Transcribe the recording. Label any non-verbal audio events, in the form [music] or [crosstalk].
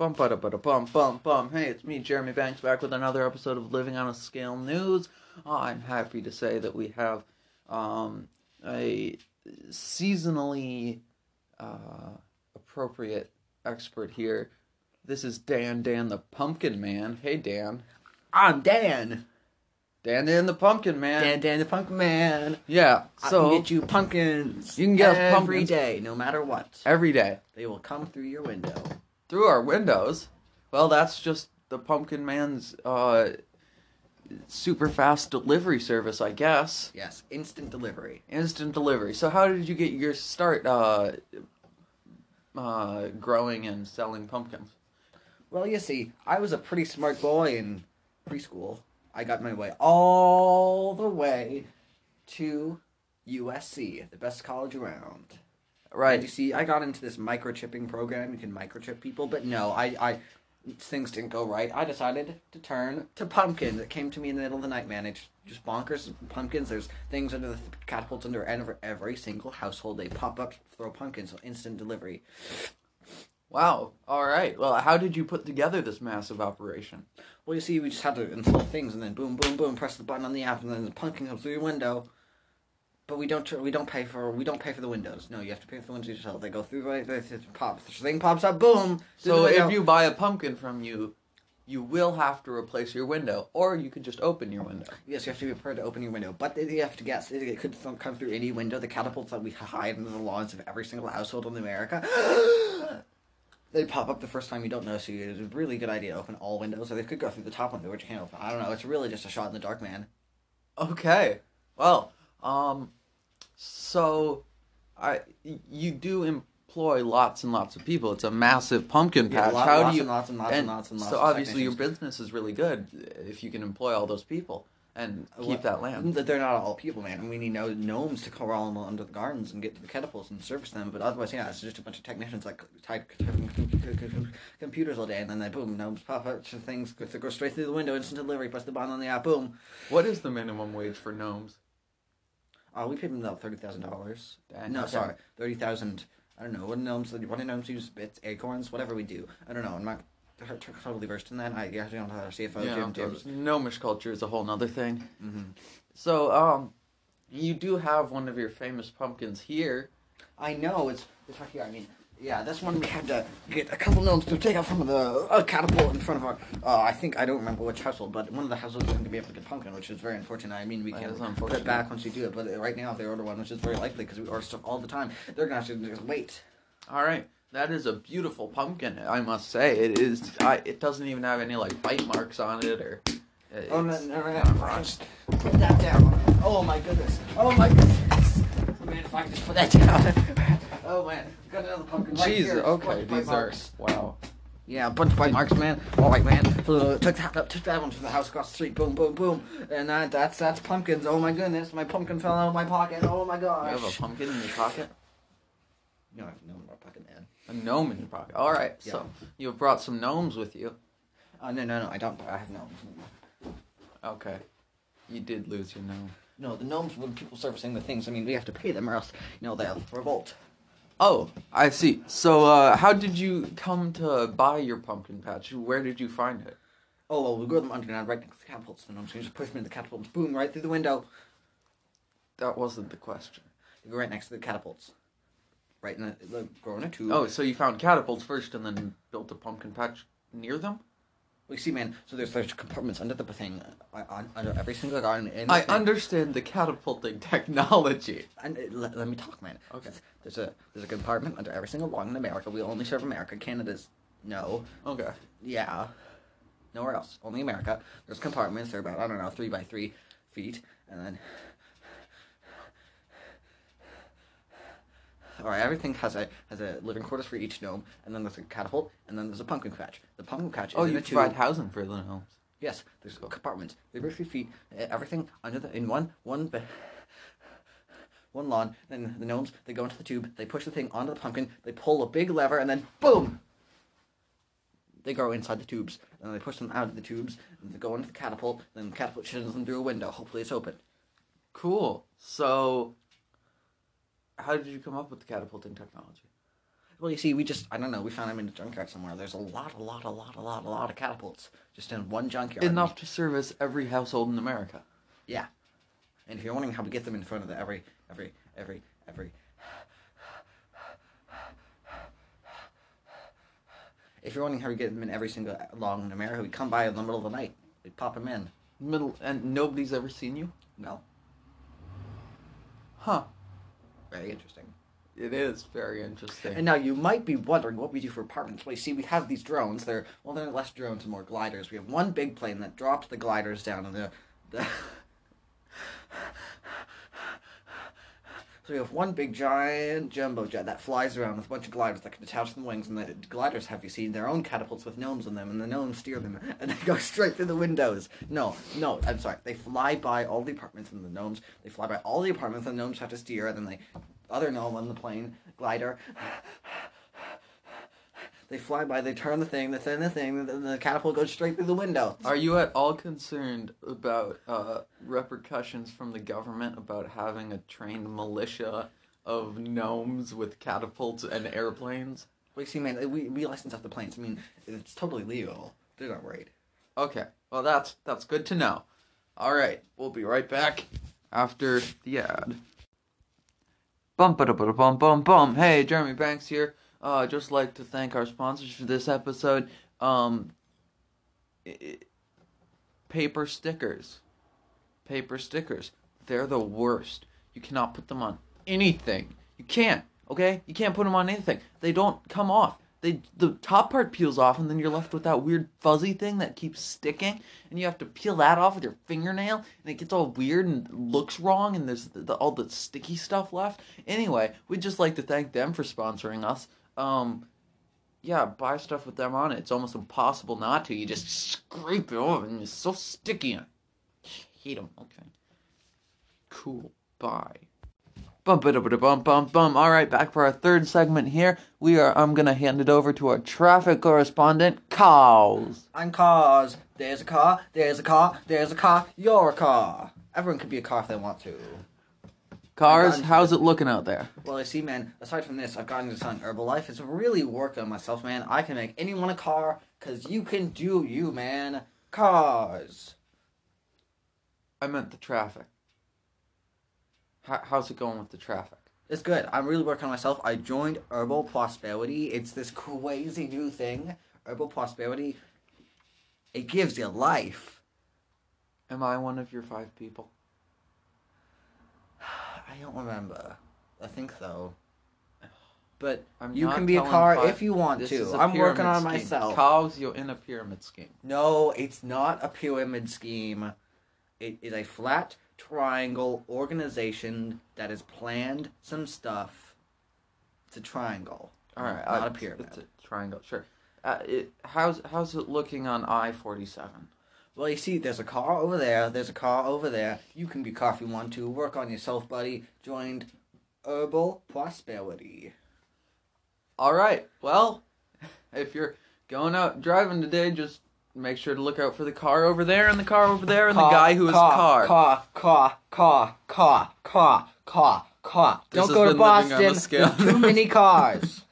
Bum ba da ba da bum bum bum. Hey, it's me, Jeremy Banks, back with another episode of Living on a Scale News. I'm happy to say that we have um, a seasonally uh, appropriate expert here. This is Dan Dan the Pumpkin Man. Hey Dan. I'm Dan. Dan Dan the Pumpkin Man. Dan Dan the Pumpkin Man. Yeah. I So can get you pumpkins. You can get us every pumpkins. day, no matter what. every day They will come through your window. Through our windows. Well, that's just the Pumpkin Man's uh, super fast delivery service, I guess. Yes, instant delivery. Instant delivery. So, how did you get your start uh, uh, growing and selling pumpkins? Well, you see, I was a pretty smart boy in preschool. I got my way all the way to USC, the best college around. And you see, I got into this microchipping program. You can microchip people, but no, I, I, things didn't go right. I decided to turn to pumpkins. It came to me in the middle of the night, man. It's just bonkers. Pumpkins. There's things under the catapults under every, every single household. They pop up, throw pumpkins, so instant delivery. Wow. All right. Well, how did you put together this massive operation? Well, you see, we just had to install things, and then boom, boom, boom, press the button on the app, and then the pumpkin comes through your window. But we don't, we don't pay for, we don't pay for the windows. No, you have to pay for the windows yourself. They go through, right, they, they pop, the thing pops up, boom. So, if you buy a pumpkin from you, you will have to replace your window, or you could just open your window. Yes, you have to be prepared to open your window, but you have to guess it could come through any window. The catapults that we hide under the lawns of every single household in America. [gasps] They pop up the first time you don't know, so it's a really good idea to open all windows. Or they could go through the top window, which you can't open. I don't know. It's really just a shot in the dark, man. Okay. Well, um, so I you do employ lots and lots of people. It's a massive pumpkin Yeah, patch. lot- How lots do you and lots and lots and lots and lots so obviously your business is really good if you can employ all those people and keep What- that land. But they're not all people, man. We need no gnomes to crawl them under the gardens and get to the catapults and service them. But otherwise, yeah, it's just a bunch of technicians like type computers all day, and then they boom, gnomes pop out to things, go straight through the window, instant delivery, press the button on the app, boom. What is the minimum wage for gnomes? Uh, we paid them about thirty thousand dollars. No, okay. sorry, thirty thousand. I don't know what gnomes. What do gnomes use? Bits, acorns, whatever we do. I don't know. I'm not totally versed in that. I I don't know how to CFO Yeah, Jim okay. James. gnomish culture is a whole nother thing. hmm So, um, you do have one of your famous pumpkins here. I know it's it's right here. I mean, yeah, this one we had to get a couple gnomes to take out from the uh, catapult in front of our. Uh, I think I don't remember which household, but one of the households isn't gonna be able to get pumpkin, which is very unfortunate. I mean, we That can is put it back once you do it, but right now if they order one, which is very likely because we order stuff all the time, they're gonna have to just wait. All right, that is a beautiful pumpkin. I must say, it is. I, it doesn't even have any like bite marks on it or. It's, Oh no, no, no, no. Just put that down. Oh my goodness. Oh my goodness. Man, if I could just put that down. [laughs] oh man, got another pumpkin right Jeez, here. Okay, these are wow. Yeah, a bunch of bite marks, man. All right, man. So, took that, took that one from the house across the street. Boom, boom, boom. And that, that's that's pumpkins. Oh my goodness, my pumpkin fell out of my pocket. Oh my gosh. You have a pumpkin in your pocket, No, I have no more pocket, man. a gnome in your pocket. All right, so you have brought some gnomes with you. Oh no, no, no. I don't. I have no. Okay, you did lose your gnome. No, the gnomes when people servicing the things. I mean, we have to pay them, or else you know they'll revolt. Oh, I see. So, uh, how did you come to buy your pumpkin patch? Where did you find it? Oh, well, we grow them underground right next to the catapults. Gnomes can just push them in the catapults. Boom, right through the window. That wasn't the question. They go right next to the catapults. Right in the, the grow in a tube. Oh, so you found catapults first and then built a pumpkin patch near them? We see, man. So there's there's compartments under the thing, uh, on, under every single garden. In I understand the catapulting [laughs] technology. And uh, let, let me talk, man. Okay. There's a there's a compartment under every single lawn in America. We only serve America. Canada's no. Okay. Yeah. Nowhere else. Only America. There's compartments. They're about I don't know three by three feet, and then. All right, everything has a has a living quarters for each gnome, and then there's a catapult, and then there's a pumpkin patch. The pumpkin patch is Oh, in you a provide housing for the gnomes. Yes, there's compartments. They feet. uh, Everything under the in one one be- one lawn. Then the gnomes they go into the tube. They push the thing onto the pumpkin. They pull a big lever, and then boom. They go inside the tubes, and they push them out of the tubes. And they go into the catapult. Then the catapult shins them through a window. Hopefully, it's open. Cool. So, how did you come up with the catapulting technology? Well, you see, we just, I don't know, we found them in a junkyard somewhere. There's a lot, a lot, a lot, a lot, a lot of catapults just in one junkyard. Enough to service every household in America. Yeah. And if you're wondering how we get them in front of the every, every, every, every. If you're wondering how we get them in every single long in America, we come by in the middle of the night. We pop them in. Middle and nobody's ever seen you? No. Huh. Very interesting. It is very interesting. And now you might be wondering what we do for apartments. Well, you see, we have these drones. They're well, they're less drones and more gliders. We have one big plane that drops the gliders down, and the, the so we have one big giant jumbo jet that flies around with a bunch of gliders that can detach from the wings, and the gliders have you seen their own catapults with gnomes on them, and the gnomes steer them, [laughs] and they go straight through the windows. No, no, I'm sorry. They fly by all the apartments and the gnomes. They fly by all the apartments, and the gnomes have to steer, and then the other gnome on the plane glider. They fly by, they turn the thing, they turn the thing, then the catapult goes straight through the window. Are you at all concerned about uh, repercussions from the government about having a trained militia of gnomes with catapults and airplanes? Well, you see, man, we, we license out the planes. I mean, it's totally legal. They're not worried. Okay, well that's that's good to know. All right, we'll be right back after the ad. Bum ba da ba bum bum bum. Hey, Jeremy Banks here. Uh, I'd just like to thank our sponsors for this episode. Um, i- i- paper stickers. Paper stickers. They're the worst. You cannot put them on anything. You can't. Okay, you can't put them on anything. They don't come off. They the top part peels off, and then you're left with that weird fuzzy thing that keeps sticking, and you have to peel that off with your fingernail, and it gets all weird and looks wrong, and there's the, the, all the sticky stuff left. Anyway, we'd just like to thank them for sponsoring us. Um, yeah, buy stuff with them on it. It's almost impossible not to. You just scrape it off, and it's so sticky. I hate them. Okay. Cool. Bye. Bump Bum ba da bum bum bum. All right, back for our third segment here. We are. I'm gonna hand it over to our traffic correspondent, Cows. I'm cars. There's a car, there's a car, there's a car, you're a car. Everyone can be a car if they want to. Cars, how's it looking out there? Well, I see, man, aside from this, I've gotten into something Herbalife. It's really working on myself, man. I can make anyone a car, because you can do you, man. Cars. I meant the traffic. How, how's it going with the traffic? It's good. I'm really working on myself. I joined Herbal Prosperity. It's this crazy new thing. Herbal Prosperity. It gives you life. Am I one of your five people? I don't remember. I think so. But I'm you not can be a telling car if you want This to. a I'm working pyramid on scheme. myself. Cows, you're in a pyramid scheme. No, it's not a pyramid scheme. It is a flat triangle organization that has planned some stuff. It's a triangle. All right, not a pyramid. It's a triangle, sure. Uh, it, how's how's it looking on I forty seven? Well, you see, there's a car over there. There's a car over there. You can be car if you want to. Work on yourself, buddy. Joined Herbal Prosperity. All right. Well, if you're going out driving today, just make sure to look out for the car over there and the car over there and the guy who is car. Car, car, car, car, car, car, car. This Don't go to been Living on Boston. the Scale. There's too many cars. [laughs]